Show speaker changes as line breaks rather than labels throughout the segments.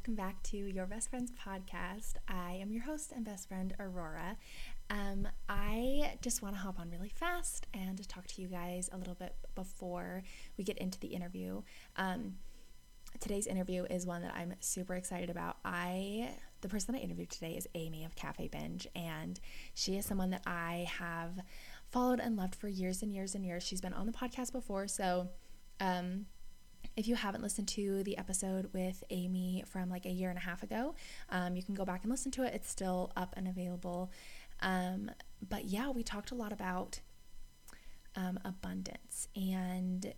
welcome back to Your Best Friends podcast. I am your host and best friend, Aurora. Um, I just want to hop on really fast and talk to you guys a little bit before we get into the interview. Um, today's interview is one that I'm super excited about. I the person I interviewed today is Amy of Cafe Binge, and she is someone that I have followed and loved for years and years and years. She's been on the podcast before, so um, if you haven't listened to the episode with Amy from like a year and a half ago, um, you can go back and listen to it. It's still up and available. Um, but yeah, we talked a lot about um, abundance. And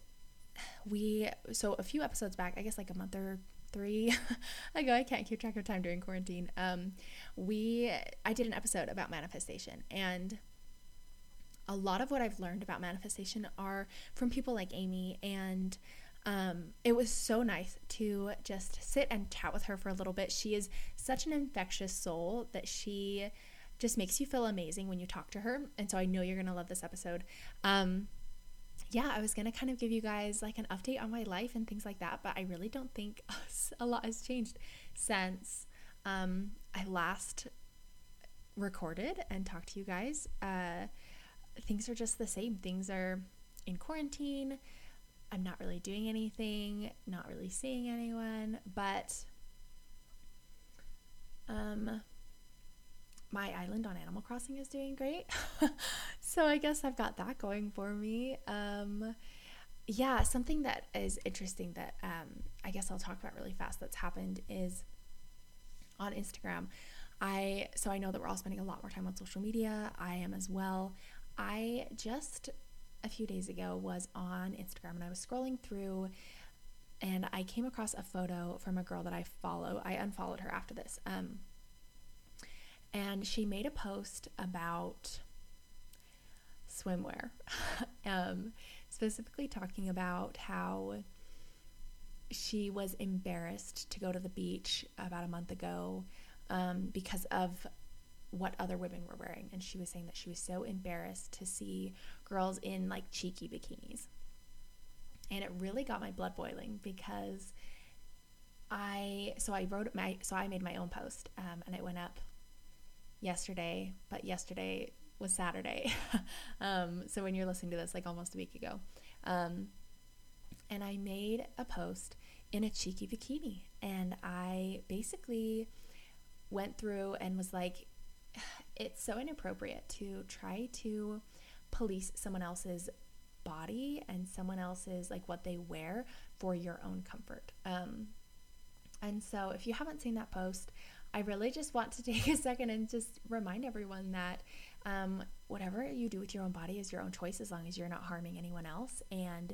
we, so a few episodes back, I guess like a month or three ago, I can't keep track of time during quarantine. Um, we, I did an episode about manifestation. And a lot of what I've learned about manifestation are from people like Amy and um, it was so nice to just sit and chat with her for a little bit. She is such an infectious soul that she just makes you feel amazing when you talk to her. And so I know you're going to love this episode. Um, yeah, I was going to kind of give you guys like an update on my life and things like that, but I really don't think a lot has changed since um, I last recorded and talked to you guys. Uh, things are just the same. Things are in quarantine. I'm not really doing anything, not really seeing anyone, but um my island on Animal Crossing is doing great. so I guess I've got that going for me. Um yeah, something that is interesting that um I guess I'll talk about really fast that's happened is on Instagram. I so I know that we're all spending a lot more time on social media. I am as well. I just a few days ago was on Instagram and I was scrolling through and I came across a photo from a girl that I follow. I unfollowed her after this. Um, and she made a post about swimwear, um, specifically talking about how she was embarrassed to go to the beach about a month ago um, because of what other women were wearing. And she was saying that she was so embarrassed to see girls in like cheeky bikinis. And it really got my blood boiling because I, so I wrote my, so I made my own post um, and it went up yesterday, but yesterday was Saturday. um, so when you're listening to this, like almost a week ago. Um, and I made a post in a cheeky bikini. And I basically went through and was like, it's so inappropriate to try to police someone else's body and someone else's like what they wear for your own comfort. Um, and so if you haven't seen that post, I really just want to take a second and just remind everyone that um, whatever you do with your own body is your own choice as long as you're not harming anyone else. And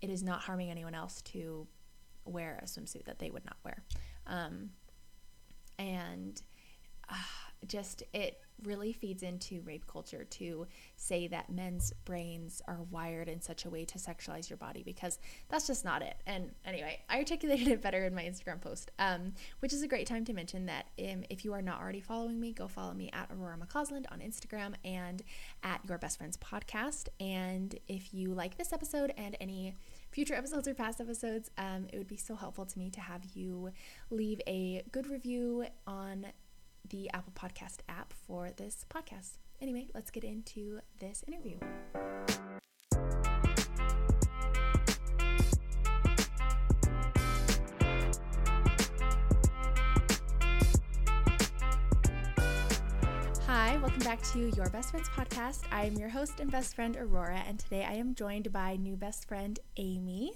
it is not harming anyone else to wear a swimsuit that they would not wear. Um, and uh, just it really feeds into rape culture to say that men's brains are wired in such a way to sexualize your body because that's just not it. And anyway, I articulated it better in my Instagram post, um, which is a great time to mention that um, if you are not already following me, go follow me at Aurora McCausland on Instagram and at Your Best Friends Podcast. And if you like this episode and any future episodes or past episodes, um, it would be so helpful to me to have you leave a good review on the Apple Podcast app for this podcast. Anyway, let's get into this interview. Hi, welcome back to Your Best Friends podcast. I'm your host and best friend, Aurora, and today I am joined by new best friend, Amy.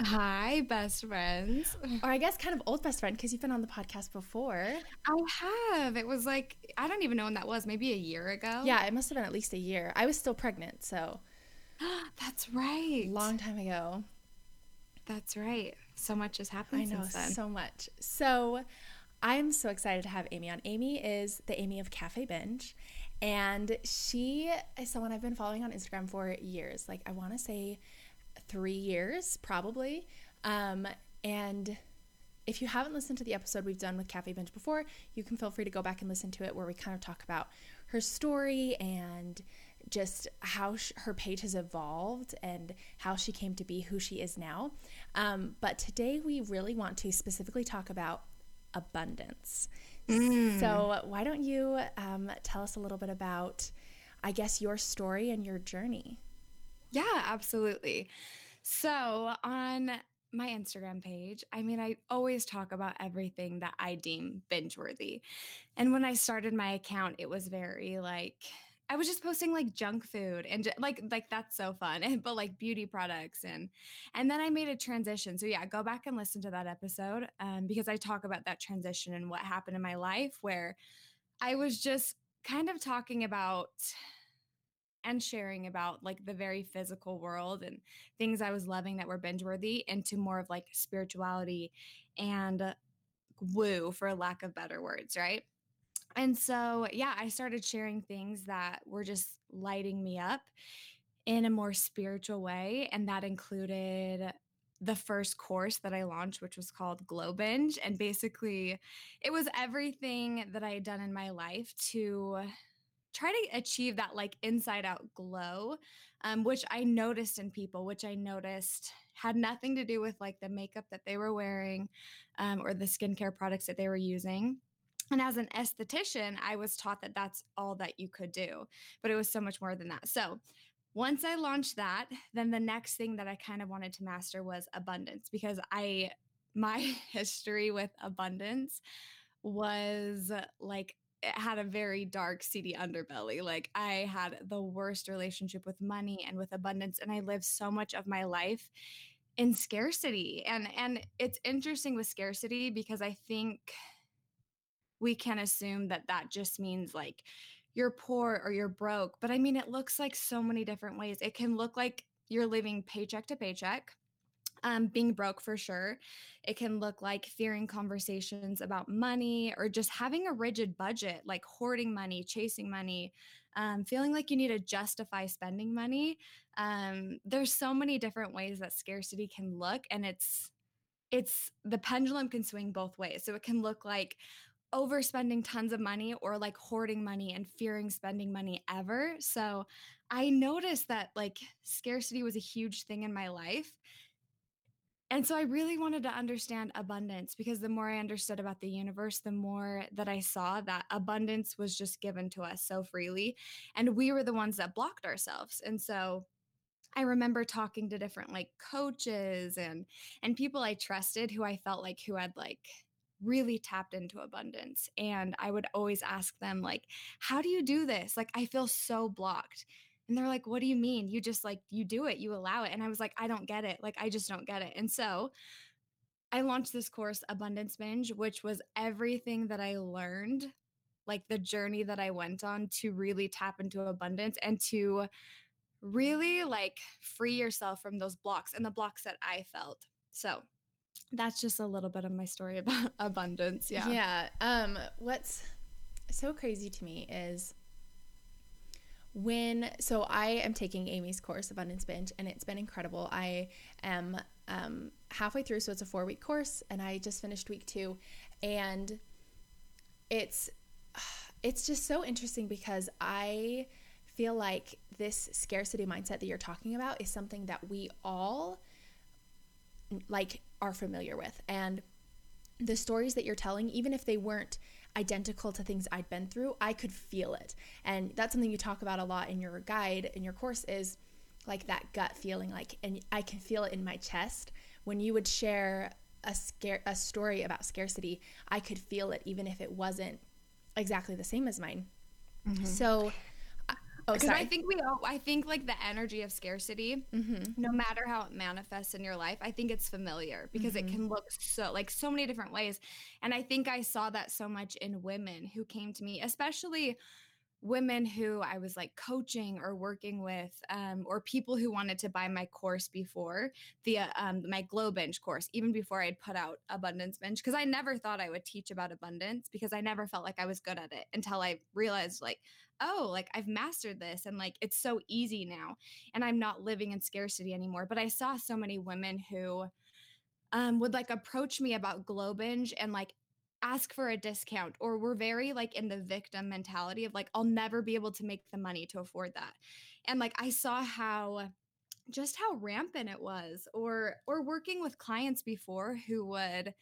Hi, best friends.
Or I guess kind of old best friend because you've been on the podcast before.
I have. It was like, I don't even know when that was, maybe a year ago.
Yeah, it must have been at least a year. I was still pregnant, so.
That's right.
Long time ago.
That's right. So much has happened
I know, so much. So I'm so excited to have Amy on. Amy is the Amy of Cafe Binge. And she is someone I've been following on Instagram for years. Like, I want to say three years, probably. Um, and if you haven't listened to the episode we've done with Cafe Binge before, you can feel free to go back and listen to it where we kind of talk about her story and just how sh- her page has evolved and how she came to be who she is now. Um, but today we really want to specifically talk about abundance. Mm. So, why don't you um, tell us a little bit about, I guess, your story and your journey?
Yeah, absolutely. So, on my Instagram page, I mean, I always talk about everything that I deem binge worthy. And when I started my account, it was very like, I was just posting like junk food and like like that's so fun, but like beauty products and and then I made a transition. So yeah, go back and listen to that episode um, because I talk about that transition and what happened in my life where I was just kind of talking about and sharing about like the very physical world and things I was loving that were binge worthy into more of like spirituality and uh, woo for lack of better words, right? And so, yeah, I started sharing things that were just lighting me up in a more spiritual way. And that included the first course that I launched, which was called Glow Binge. And basically, it was everything that I had done in my life to try to achieve that like inside out glow, um, which I noticed in people, which I noticed had nothing to do with like the makeup that they were wearing um, or the skincare products that they were using. And as an esthetician, I was taught that that's all that you could do, but it was so much more than that. So once I launched that, then the next thing that I kind of wanted to master was abundance because I, my history with abundance was like had a very dark, seedy underbelly. Like I had the worst relationship with money and with abundance, and I lived so much of my life in scarcity. And and it's interesting with scarcity because I think we can assume that that just means like you're poor or you're broke. But I mean, it looks like so many different ways. It can look like you're living paycheck to paycheck um, being broke for sure. It can look like fearing conversations about money or just having a rigid budget, like hoarding money, chasing money, um, feeling like you need to justify spending money. Um, there's so many different ways that scarcity can look, and it's it's the pendulum can swing both ways. So it can look like overspending tons of money or like hoarding money and fearing spending money ever. So I noticed that like scarcity was a huge thing in my life. And so I really wanted to understand abundance because the more I understood about the universe, the more that I saw that abundance was just given to us so freely. And we were the ones that blocked ourselves. And so I remember talking to different like coaches and and people I trusted who I felt like who had like really tapped into abundance and I would always ask them like how do you do this? Like I feel so blocked. And they're like, what do you mean? You just like, you do it, you allow it. And I was like, I don't get it. Like, I just don't get it. And so I launched this course, Abundance Binge, which was everything that I learned, like the journey that I went on to really tap into abundance and to really like free yourself from those blocks and the blocks that I felt. So that's just a little bit of my story about abundance. Yeah.
Yeah. Um, what's so crazy to me is when so I am taking Amy's course Abundance Binge and it's been incredible. I am um, halfway through, so it's a four week course, and I just finished week two, and it's it's just so interesting because I feel like this scarcity mindset that you're talking about is something that we all like are familiar with and the stories that you're telling even if they weren't identical to things I'd been through, I could feel it. And that's something you talk about a lot in your guide, in your course, is like that gut feeling, like, and I can feel it in my chest. When you would share a scare a story about scarcity, I could feel it even if it wasn't exactly the same as mine. Mm-hmm. So
Oh, sorry. I think we all, I think like the energy of scarcity, mm-hmm. no matter how it manifests in your life, I think it's familiar because mm-hmm. it can look so like so many different ways. And I think I saw that so much in women who came to me, especially women who I was like coaching or working with, um, or people who wanted to buy my course before the um, my Glow Binge course, even before I'd put out Abundance Binge, because I never thought I would teach about abundance because I never felt like I was good at it until I realized like, oh, like I've mastered this and like it's so easy now, and I'm not living in scarcity anymore. But I saw so many women who um, would like approach me about Glow Binge and like ask for a discount or we're very like in the victim mentality of like I'll never be able to make the money to afford that. And like I saw how just how rampant it was or or working with clients before who would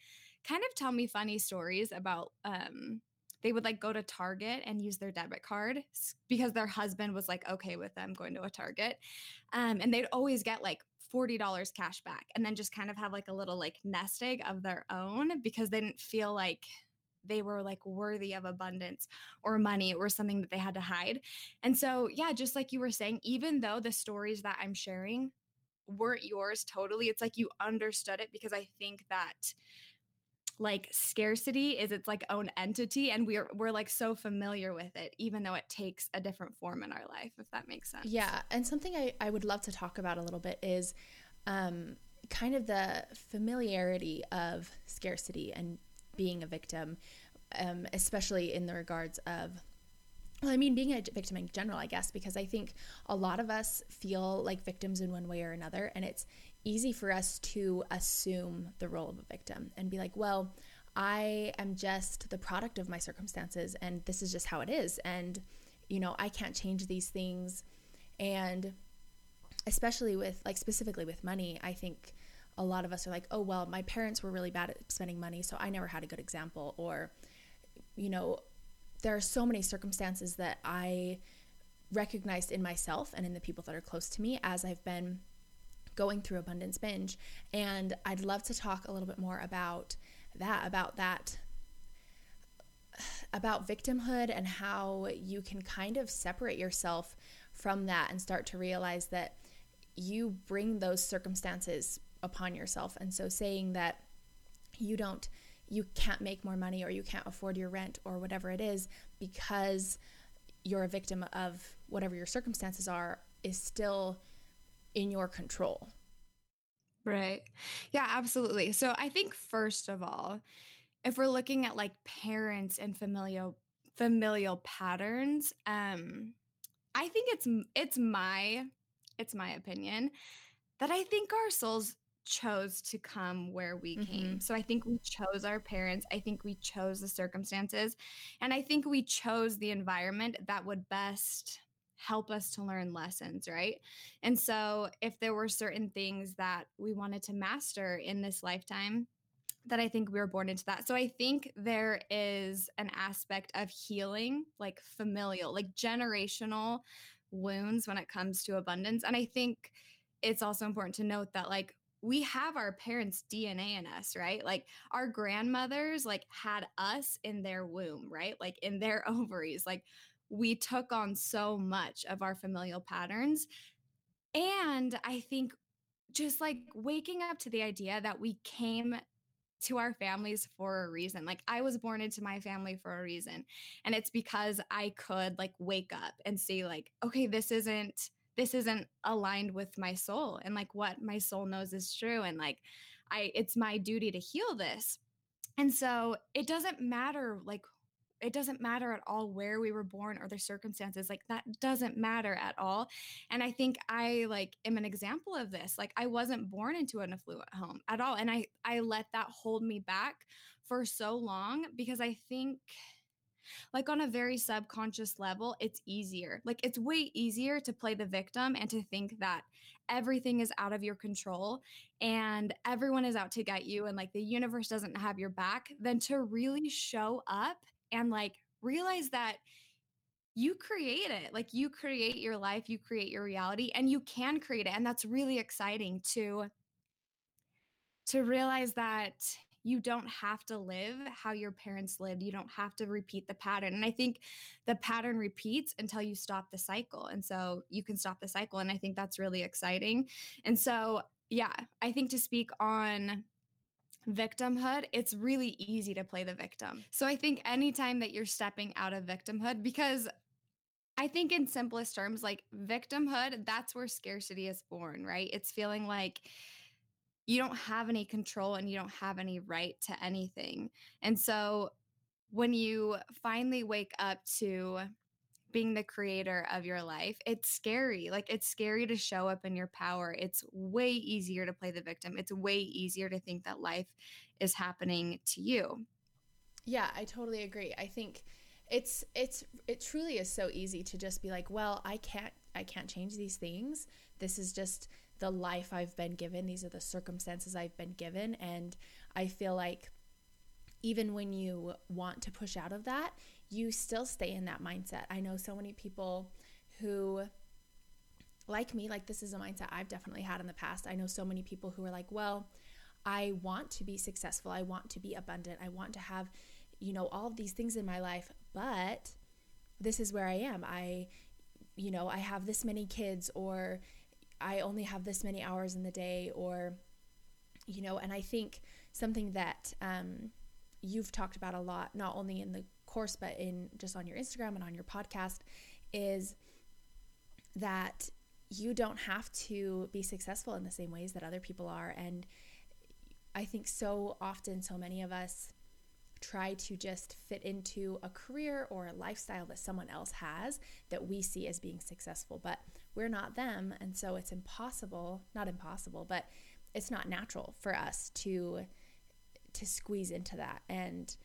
kind of tell me funny stories about um they would like go to Target and use their debit card because their husband was like okay with them going to a Target. Um, and they'd always get like $40 cash back and then just kind of have like a little like nest egg of their own because they didn't feel like they were like worthy of abundance or money or something that they had to hide. And so, yeah, just like you were saying, even though the stories that I'm sharing weren't yours totally, it's like you understood it because I think that like scarcity is its like own entity and we're we're like so familiar with it even though it takes a different form in our life if that makes sense
yeah and something i, I would love to talk about a little bit is um, kind of the familiarity of scarcity and being a victim um, especially in the regards of well, I mean, being a victim in general, I guess, because I think a lot of us feel like victims in one way or another. And it's easy for us to assume the role of a victim and be like, well, I am just the product of my circumstances and this is just how it is. And, you know, I can't change these things. And especially with, like, specifically with money, I think a lot of us are like, oh, well, my parents were really bad at spending money, so I never had a good example. Or, you know, there are so many circumstances that I recognized in myself and in the people that are close to me as I've been going through abundance binge and I'd love to talk a little bit more about that about that about victimhood and how you can kind of separate yourself from that and start to realize that you bring those circumstances upon yourself. And so saying that you don't you can't make more money or you can't afford your rent or whatever it is because you're a victim of whatever your circumstances are is still in your control.
Right. Yeah, absolutely. So I think first of all, if we're looking at like parents and familial familial patterns, um I think it's it's my it's my opinion that I think our souls chose to come where we mm-hmm. came. So I think we chose our parents. I think we chose the circumstances. And I think we chose the environment that would best help us to learn lessons, right? And so if there were certain things that we wanted to master in this lifetime, that I think we were born into that. So I think there is an aspect of healing, like familial, like generational wounds when it comes to abundance. And I think it's also important to note that like we have our parents' DNA in us, right? Like our grandmothers like had us in their womb, right? Like in their ovaries. Like we took on so much of our familial patterns. And I think just like waking up to the idea that we came to our families for a reason. Like I was born into my family for a reason. And it's because I could like wake up and see like, okay, this isn't this isn't aligned with my soul and like what my soul knows is true and like I it's my duty to heal this. And so it doesn't matter like it doesn't matter at all where we were born or the circumstances like that doesn't matter at all and i think i like am an example of this like i wasn't born into an affluent home at all and i i let that hold me back for so long because i think like on a very subconscious level, it's easier. Like it's way easier to play the victim and to think that everything is out of your control and everyone is out to get you and like the universe doesn't have your back than to really show up and like realize that you create it. Like you create your life, you create your reality and you can create it and that's really exciting to to realize that you don't have to live how your parents lived. You don't have to repeat the pattern. And I think the pattern repeats until you stop the cycle. And so you can stop the cycle. And I think that's really exciting. And so, yeah, I think to speak on victimhood, it's really easy to play the victim. So I think anytime that you're stepping out of victimhood, because I think in simplest terms, like victimhood, that's where scarcity is born, right? It's feeling like, you don't have any control and you don't have any right to anything. And so when you finally wake up to being the creator of your life, it's scary. Like it's scary to show up in your power. It's way easier to play the victim. It's way easier to think that life is happening to you.
Yeah, I totally agree. I think it's it's it truly is so easy to just be like, well, I can't I can't change these things. This is just the life I've been given. These are the circumstances I've been given. And I feel like even when you want to push out of that, you still stay in that mindset. I know so many people who like me, like this is a mindset I've definitely had in the past. I know so many people who are like, well, I want to be successful. I want to be abundant. I want to have, you know, all of these things in my life, but this is where I am. I, you know, I have this many kids, or I only have this many hours in the day, or, you know, and I think something that um, you've talked about a lot, not only in the course, but in just on your Instagram and on your podcast, is that you don't have to be successful in the same ways that other people are. And I think so often, so many of us try to just fit into a career or a lifestyle that someone else has that we see as being successful, but we're not them. And so it's impossible, not impossible, but it's not natural for us to to squeeze into that and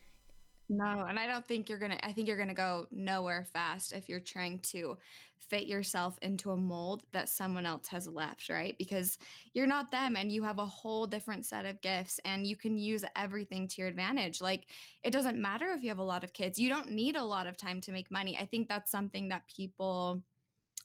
no, and I don't think you're going to I think you're going to go nowhere fast if you're trying to fit yourself into a mold that someone else has left, right? Because you're not them and you have a whole different set of gifts and you can use everything to your advantage. Like it doesn't matter if you have a lot of kids. You don't need a lot of time to make money. I think that's something that people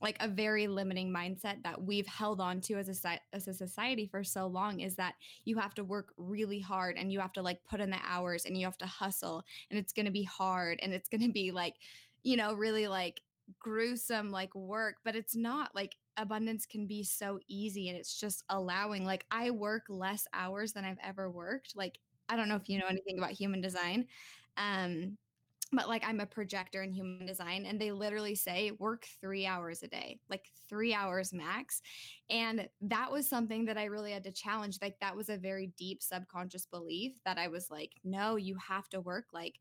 like a very limiting mindset that we've held on to as a as a society for so long is that you have to work really hard and you have to like put in the hours and you have to hustle and it's going to be hard and it's going to be like you know really like gruesome like work but it's not like abundance can be so easy and it's just allowing like I work less hours than I've ever worked like I don't know if you know anything about human design um but like I'm a projector in human design and they literally say work 3 hours a day, like 3 hours max. And that was something that I really had to challenge. Like that was a very deep subconscious belief that I was like, no, you have to work like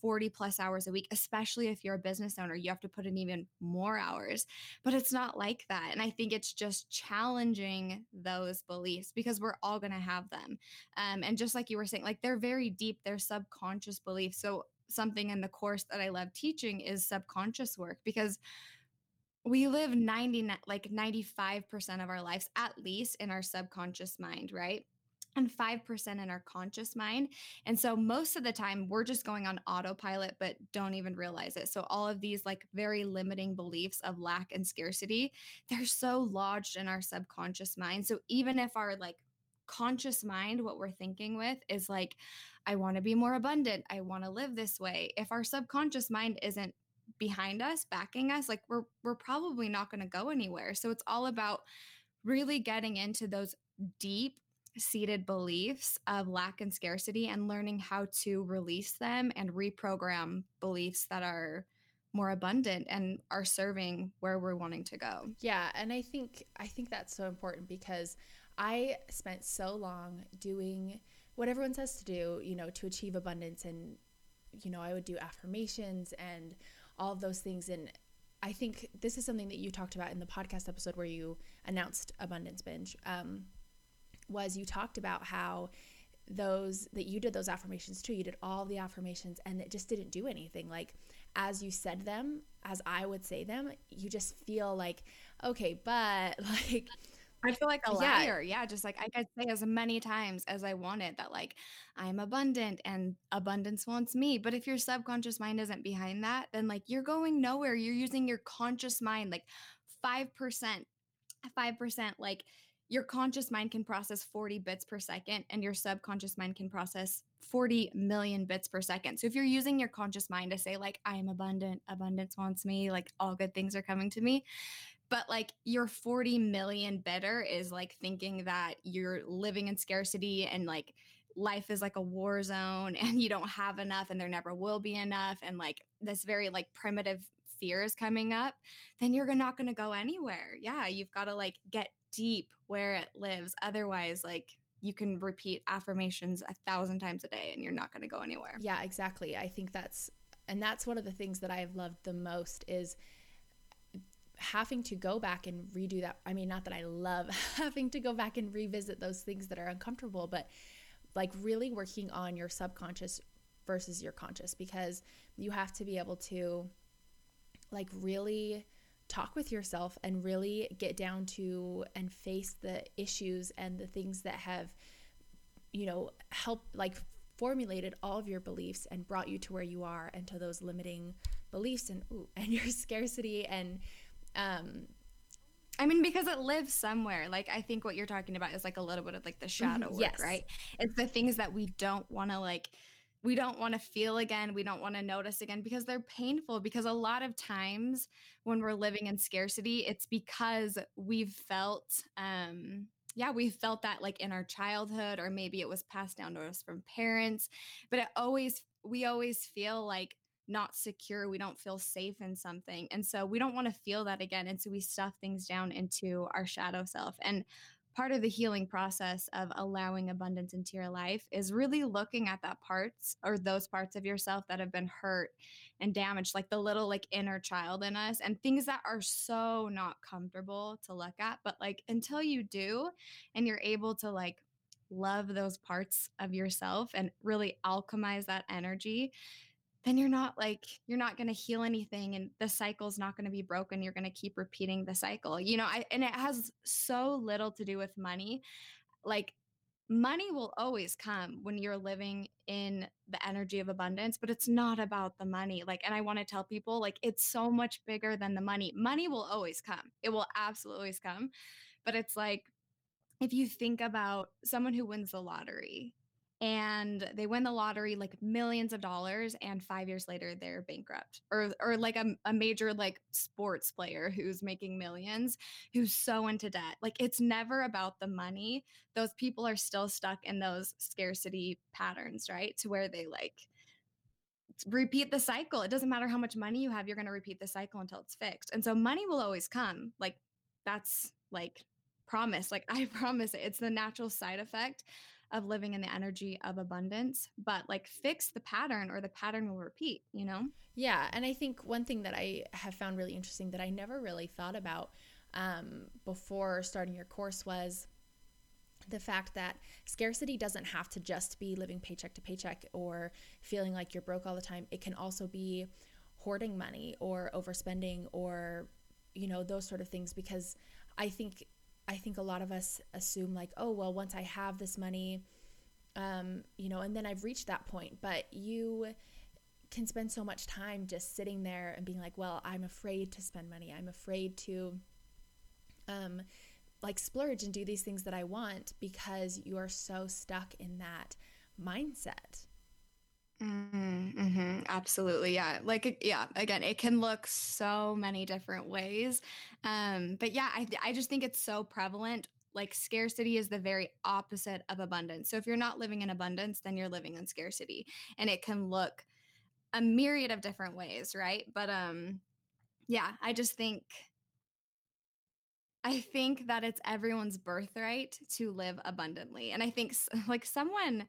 40 plus hours a week, especially if you're a business owner, you have to put in even more hours. But it's not like that. And I think it's just challenging those beliefs because we're all going to have them. Um, and just like you were saying, like they're very deep, they're subconscious beliefs. So something in the course that I love teaching is subconscious work because we live 90 like 95% of our lives at least in our subconscious mind, right? And 5% in our conscious mind. And so most of the time we're just going on autopilot but don't even realize it. So all of these like very limiting beliefs of lack and scarcity, they're so lodged in our subconscious mind. So even if our like conscious mind, what we're thinking with is like, I want to be more abundant. I want to live this way. If our subconscious mind isn't behind us, backing us, like we're we're probably not going to go anywhere. So it's all about really getting into those deep seated beliefs of lack and scarcity and learning how to release them and reprogram beliefs that are more abundant and are serving where we're wanting to go.
Yeah, and I think I think that's so important because I spent so long doing what everyone says to do, you know, to achieve abundance. And, you know, I would do affirmations and all of those things. And I think this is something that you talked about in the podcast episode where you announced Abundance Binge. Um, was you talked about how those that you did those affirmations too. You did all the affirmations and it just didn't do anything. Like as you said them, as I would say them, you just feel like, okay, but like
I feel like a liar. Yeah. yeah. Just like I could say as many times as I wanted that, like, I'm abundant and abundance wants me. But if your subconscious mind isn't behind that, then like you're going nowhere. You're using your conscious mind, like 5%, 5%, like your conscious mind can process 40 bits per second and your subconscious mind can process 40 million bits per second. So if you're using your conscious mind to say like I am abundant, abundance wants me, like all good things are coming to me, but like your 40 million better is like thinking that you're living in scarcity and like life is like a war zone and you don't have enough and there never will be enough and like this very like primitive fear is coming up then you're not going to go anywhere. Yeah you've got to like get deep where it lives. Otherwise like you can repeat affirmations a thousand times a day and you're not going to go anywhere.
Yeah exactly. I think that's and that's one of the things that i've loved the most is having to go back and redo that i mean not that i love having to go back and revisit those things that are uncomfortable but like really working on your subconscious versus your conscious because you have to be able to like really talk with yourself and really get down to and face the issues and the things that have you know helped like formulated all of your beliefs and brought you to where you are and to those limiting beliefs and ooh, and your scarcity and um
I mean, because it lives somewhere. Like, I think what you're talking about is like a little bit of like the mm-hmm. shadow work, yes. right? It's the things that we don't want to like, we don't want to feel again. We don't want to notice again because they're painful. Because a lot of times when we're living in scarcity, it's because we've felt, um, yeah, we felt that like in our childhood, or maybe it was passed down to us from parents. But it always, we always feel like not secure. We don't feel safe in something. And so we don't want to feel that again. And so we stuff things down into our shadow self. And part of the healing process of allowing abundance into your life is really looking at that parts or those parts of yourself that have been hurt and damaged like the little like inner child in us and things that are so not comfortable to look at but like until you do and you're able to like love those parts of yourself and really alchemize that energy then you're not like you're not going to heal anything and the cycle's not going to be broken you're going to keep repeating the cycle you know I, and it has so little to do with money like money will always come when you're living in the energy of abundance but it's not about the money like and i want to tell people like it's so much bigger than the money money will always come it will absolutely always come but it's like if you think about someone who wins the lottery and they win the lottery like millions of dollars and five years later they're bankrupt or or like a, a major like sports player who's making millions who's so into debt. Like it's never about the money. Those people are still stuck in those scarcity patterns right? To where they like repeat the cycle. It doesn't matter how much money you have you're going to repeat the cycle until it's fixed. And so money will always come. Like that's like promise. Like i promise it. It's the natural side effect of living in the energy of abundance, but like fix the pattern or the pattern will repeat, you know?
Yeah. And I think one thing that I have found really interesting that I never really thought about um, before starting your course was the fact that scarcity doesn't have to just be living paycheck to paycheck or feeling like you're broke all the time. It can also be hoarding money or overspending or, you know, those sort of things because I think I think a lot of us assume like, oh, well, once I have this money, um, you know, and then I've reached that point. But you can spend so much time just sitting there and being like, well, I'm afraid to spend money. I'm afraid to, um, like splurge and do these things that I want because you are so stuck in that mindset.
Mm-hmm, mm-hmm, absolutely. Yeah. Like, yeah, again, it can look so many different ways. Um, but yeah, I, I just think it's so prevalent. Like, scarcity is the very opposite of abundance. So, if you're not living in abundance, then you're living in scarcity. And it can look a myriad of different ways, right? But, um, yeah, I just think I think that it's everyone's birthright to live abundantly. And I think like someone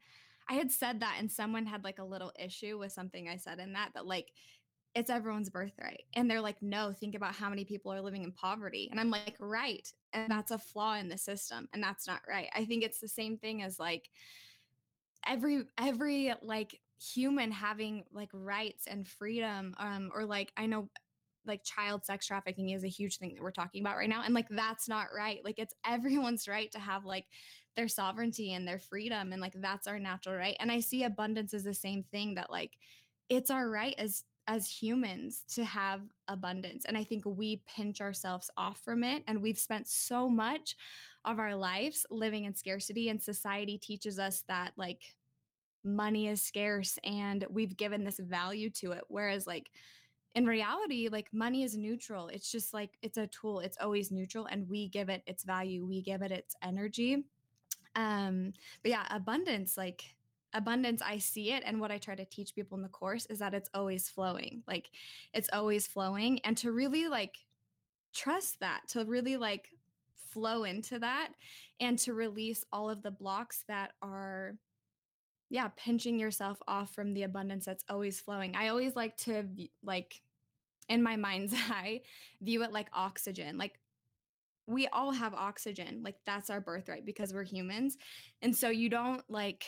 I had said that and someone had like a little issue with something I said in that, but like it's everyone's birthright. And they're like, no, think about how many people are living in poverty. And I'm like, right. And that's a flaw in the system. And that's not right. I think it's the same thing as like every, every like human having like rights and freedom. Um, or like, I know like child sex trafficking is a huge thing that we're talking about right now. And like, that's not right. Like, it's everyone's right to have like their sovereignty and their freedom and like that's our natural right and i see abundance as the same thing that like it's our right as as humans to have abundance and i think we pinch ourselves off from it and we've spent so much of our lives living in scarcity and society teaches us that like money is scarce and we've given this value to it whereas like in reality like money is neutral it's just like it's a tool it's always neutral and we give it its value we give it its energy um, but yeah, abundance, like abundance, I see it. And what I try to teach people in the course is that it's always flowing. Like it's always flowing. And to really like trust that, to really like flow into that and to release all of the blocks that are yeah pinching yourself off from the abundance that's always flowing i always like to like in my mind's eye view it like oxygen like we all have oxygen. Like that's our birthright because we're humans. And so you don't like,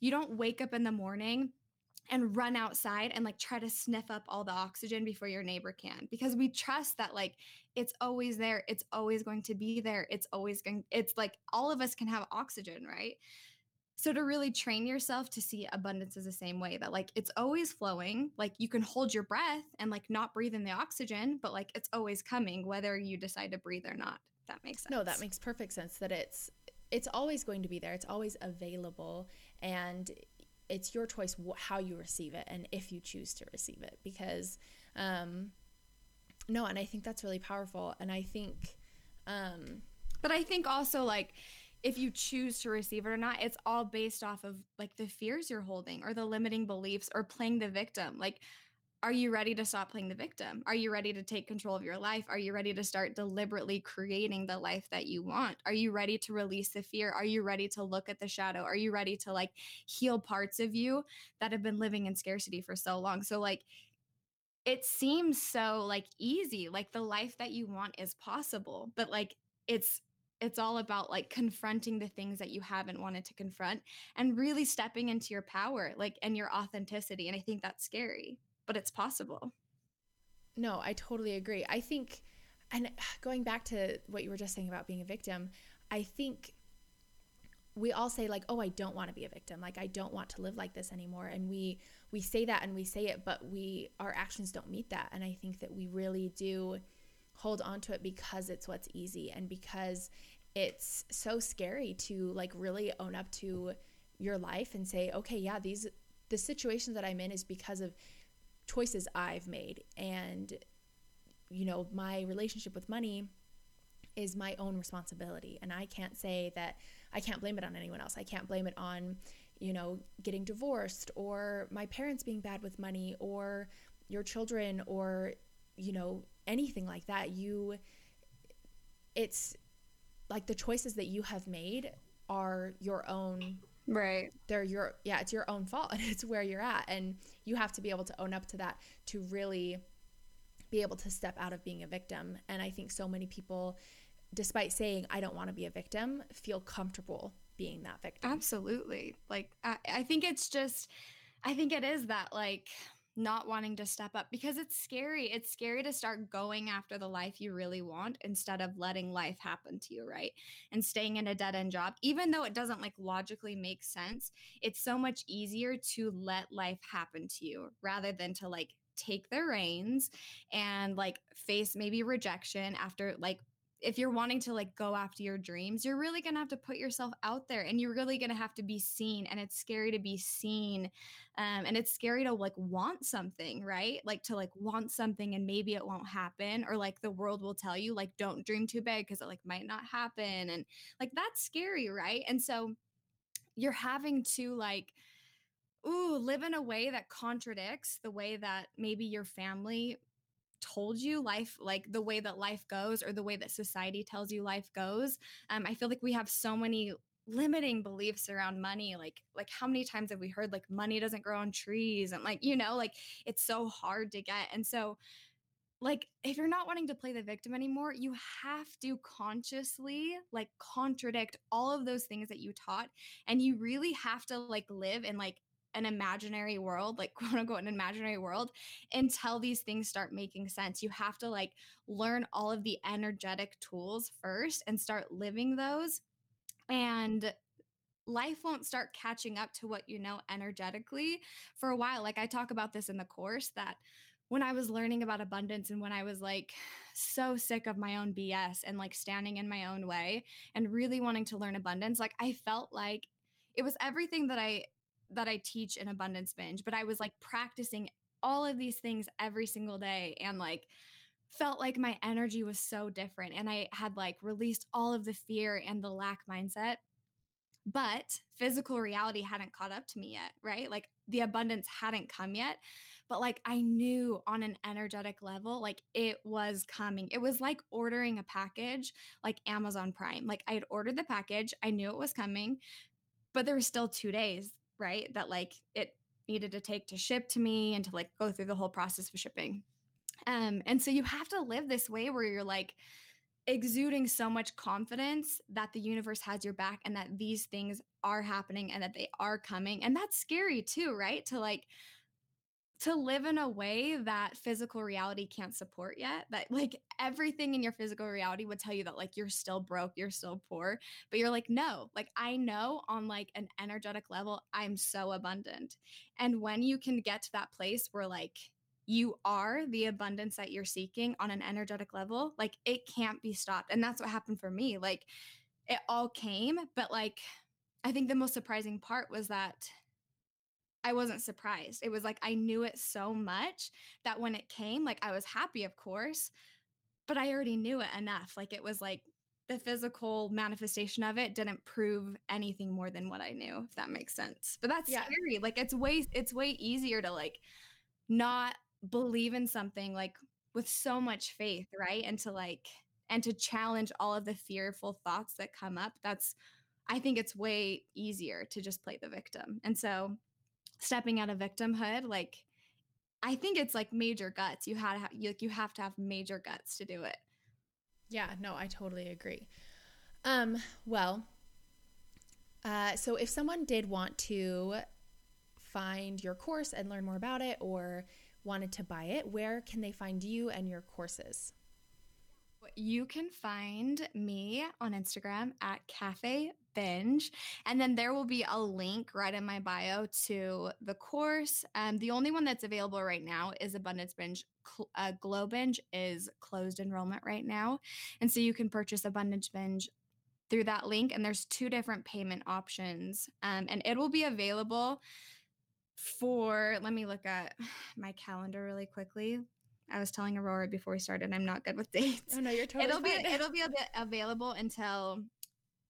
you don't wake up in the morning and run outside and like try to sniff up all the oxygen before your neighbor can because we trust that like it's always there it's always going to be there it's always going it's like all of us can have oxygen right so to really train yourself to see abundance is the same way that like it's always flowing like you can hold your breath and like not breathe in the oxygen but like it's always coming whether you decide to breathe or not that makes sense
no that makes perfect sense that it's it's always going to be there it's always available and it's your choice how you receive it and if you choose to receive it because um no and i think that's really powerful and i think um
but i think also like if you choose to receive it or not it's all based off of like the fears you're holding or the limiting beliefs or playing the victim. Like are you ready to stop playing the victim? Are you ready to take control of your life? Are you ready to start deliberately creating the life that you want? Are you ready to release the fear? Are you ready to look at the shadow? Are you ready to like heal parts of you that have been living in scarcity for so long? So like it seems so like easy. Like the life that you want is possible but like it's it's all about like confronting the things that you haven't wanted to confront and really stepping into your power like and your authenticity and i think that's scary but it's possible.
No i totally agree. I think and going back to what you were just saying about being a victim i think we all say like oh i don't want to be a victim. Like i don't want to live like this anymore. And we we say that and we say it but we our actions don't meet that. And i think that we really do hold on to it because it's what's easy and because it's so scary to like really own up to your life and say, okay, yeah, these the situation that I'm in is because of choices I've made and you know, my relationship with money is my own responsibility and I can't say that I can't blame it on anyone else. I can't blame it on, you know, getting divorced or my parents being bad with money or your children or you know, anything like that. You it's like the choices that you have made are your own
right.
they're your yeah it's your own fault and it's where you're at. And you have to be able to own up to that to really be able to step out of being a victim. And i think so many people despite saying i don't want to be a victim feel comfortable being that victim.
Absolutely. Like I, I think it's just i think it is that like not wanting to step up because it's scary. It's scary to start going after the life you really want instead of letting life happen to you, right? And staying in a dead end job, even though it doesn't like logically make sense, it's so much easier to let life happen to you rather than to like take the reins and like face maybe rejection after like if you're wanting to like go after your dreams, you're really going to have to put yourself out there and you're really going to have to be seen. And it's scary to be seen. Um, and it's scary to like want something, right? Like to like want something and maybe it won't happen. Or like the world will tell you, like, don't dream too big because it like might not happen. And like that's scary, right? And so you're having to like, ooh, live in a way that contradicts the way that maybe your family told you life like the way that life goes or the way that society tells you life goes um, i feel like we have so many limiting beliefs around money like like how many times have we heard like money doesn't grow on trees and like you know like it's so hard to get. And so like if you're not wanting to play the victim anymore you have to consciously like contradict all of those things that you taught and you really have to like live in like an imaginary world, like quote unquote, an imaginary world until these things start making sense. You have to like learn all of the energetic tools first and start living those. And life won't start catching up to what you know energetically for a while. Like I talk about this in the course that when I was learning about abundance and when I was like so sick of my own BS and like standing in my own way and really wanting to learn abundance, like I felt like it was everything that I that I teach in Abundance Binge, but I was like practicing all of these things every single day and like felt like my energy was so different and I had like released all of the fear and the lack mindset. But physical reality hadn't caught up to me yet, right? Like the abundance hadn't come yet. But like I knew on an energetic level, like it was coming. It was like ordering a package like Amazon Prime. Like I had ordered the package, I knew it was coming, but there was still two days right? That like it needed to take to ship to me and to like go through the whole process of shipping. Um, and so you have to live this way where you're like exuding so much confidence that the universe has your back and that these things are happening and that they are coming. And that's scary too, right? To like to live in a way that physical reality can't support yet that like everything in your physical reality would tell you that like you're still broke you're still poor but you're like no like i know on like an energetic level i'm so abundant. And when you can get to that place where like you are the abundance that you're seeking on an energetic level like it can't be stopped and that's what happened for me like it all came but like i think the most surprising part was that I wasn't surprised. It was like I knew it so much that when it came, like I was happy, of course, but I already knew it enough. Like it was like the physical manifestation of it didn't prove anything more than what I knew, if that makes sense. But that's yeah. scary. Like it's way it's way easier to like not believe in something like with so much faith, right? And to like and to challenge all of the fearful thoughts that come up. That's I think it's way easier to just play the victim. And so stepping out of victimhood like i think it's like major guts. You had you, like you have to have major guts to do it.
Yeah no i totally agree. Um well uh so if someone did want to find your course and learn more about it or wanted to buy it where can they find you and your courses?
You can find me on Instagram at Cafe Binge. And then there will be a link right in my bio to the course. Um, the only one that's available right now is Abundance Binge. Uh, Glow Binge is closed enrollment right now. And so you can purchase Abundance Binge through that link. And there's two different payment options. Um, and it will be available for, let me look at my calendar really quickly. I was telling Aurora before we started, I'm not good with dates.
Oh no, you're totally.
It'll
fine.
be it'll be available until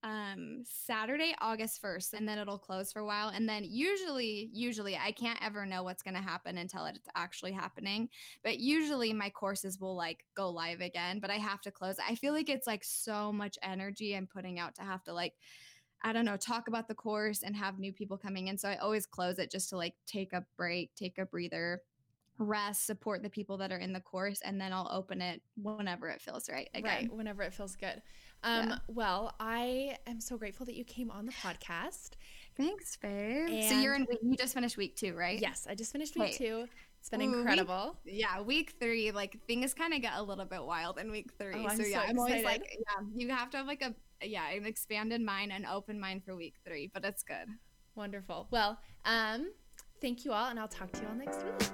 um Saturday, August 1st, and then it'll close for a while. And then usually, usually I can't ever know what's gonna happen until it's actually happening. But usually my courses will like go live again, but I have to close. I feel like it's like so much energy I'm putting out to have to like I don't know, talk about the course and have new people coming in. So I always close it just to like take a break, take a breather, rest, support the people that are in the course, and then I'll open it whenever it feels right.
Again. Right, whenever it feels good. Um, yeah. Well, I am so grateful that you came on the podcast.
Thanks, babe. And so you're in you just finished week two, right?
Yes, I just finished week Wait. two. It's been incredible.
Week, yeah, week three, like things kind of get a little bit wild in week three. Oh, so, yeah, I'm always like, yeah, you have to have like a yeah, an expanded mind and open mind for week three, but it's good.
Wonderful. Well, um, thank you all, and I'll talk to you all next week.